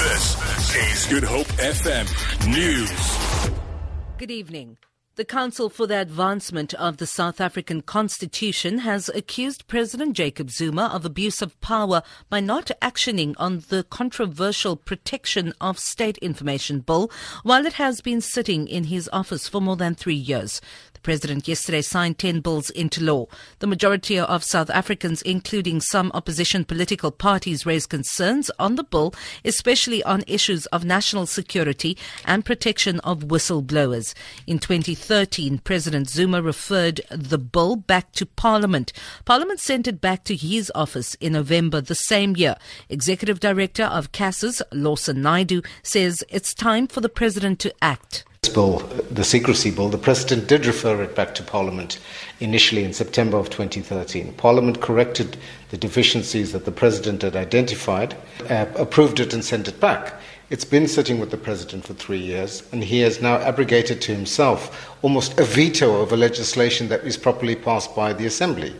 This is Good Hope FM News. Good evening. The Council for the Advancement of the South African Constitution has accused President Jacob Zuma of abuse of power by not actioning on the controversial Protection of State Information Bill while it has been sitting in his office for more than three years. The president yesterday signed 10 bills into law. The majority of South Africans, including some opposition political parties, raised concerns on the bill, especially on issues of national security and protection of whistleblowers. In 2013, President Zuma referred the bill back to Parliament. Parliament sent it back to his office in November the same year. Executive Director of CASAC, Lawson Naidoo, says it's time for the president to act bill, the secrecy bill, the President did refer it back to Parliament initially in September of 2013. Parliament corrected the deficiencies that the President had identified, uh, approved it, and sent it back. It's been sitting with the President for three years, and he has now abrogated to himself almost a veto over legislation that is properly passed by the Assembly.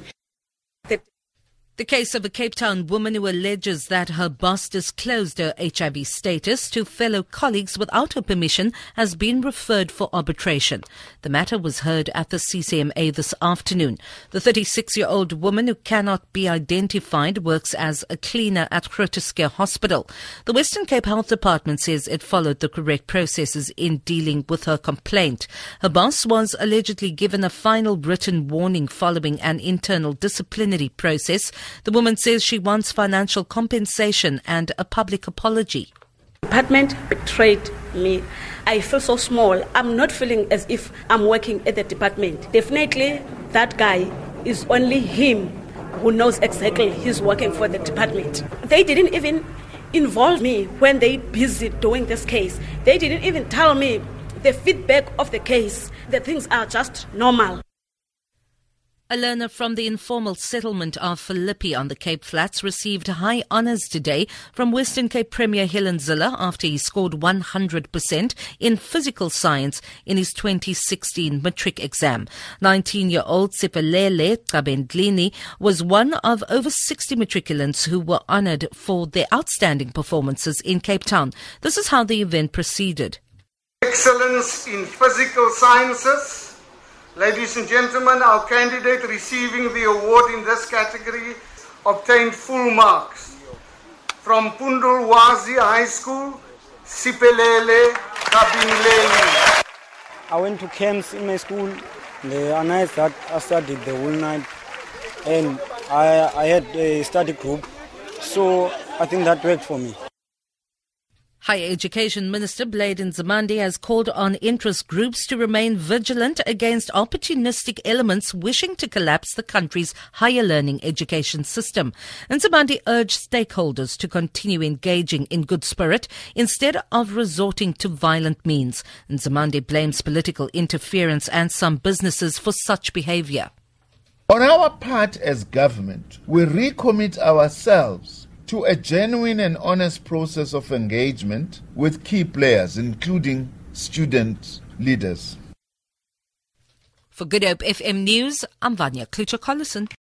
The case of a Cape Town woman who alleges that her boss disclosed her HIV status to fellow colleagues without her permission has been referred for arbitration. The matter was heard at the CCMA this afternoon. The 36 year old woman who cannot be identified works as a cleaner at Schuur Hospital. The Western Cape Health Department says it followed the correct processes in dealing with her complaint. Her boss was allegedly given a final written warning following an internal disciplinary process. The woman says she wants financial compensation and a public apology. Department betrayed me. I feel so small. I'm not feeling as if I'm working at the department. Definitely, that guy is only him who knows exactly he's working for the department. They didn't even involve me when they busy doing this case. They didn't even tell me the feedback of the case. The things are just normal. A learner from the informal settlement of Philippi on the Cape Flats received high honours today from Western Cape Premier Helen Zille after he scored 100% in physical science in his 2016 matric exam. 19-year-old Sipelele Kabendlini was one of over 60 matriculants who were honoured for their outstanding performances in Cape Town. This is how the event proceeded. Excellence in physical sciences Ladies and gentlemen, our candidate receiving the award in this category obtained full marks. From Pundulwazi High School, Sipelele Kabinleni. I went to camps in my school. The nights that I studied the whole night, and I, I had a study group, so I think that worked for me. Higher Education Minister Blade Nzimande has called on interest groups to remain vigilant against opportunistic elements wishing to collapse the country's higher learning education system. Nzimande urged stakeholders to continue engaging in good spirit instead of resorting to violent means. Nzimande blames political interference and some businesses for such behavior. On our part as government, we recommit ourselves to a genuine and honest process of engagement with key players, including student leaders. For Good Hope FM News, I'm Vanya Klucher-Collison.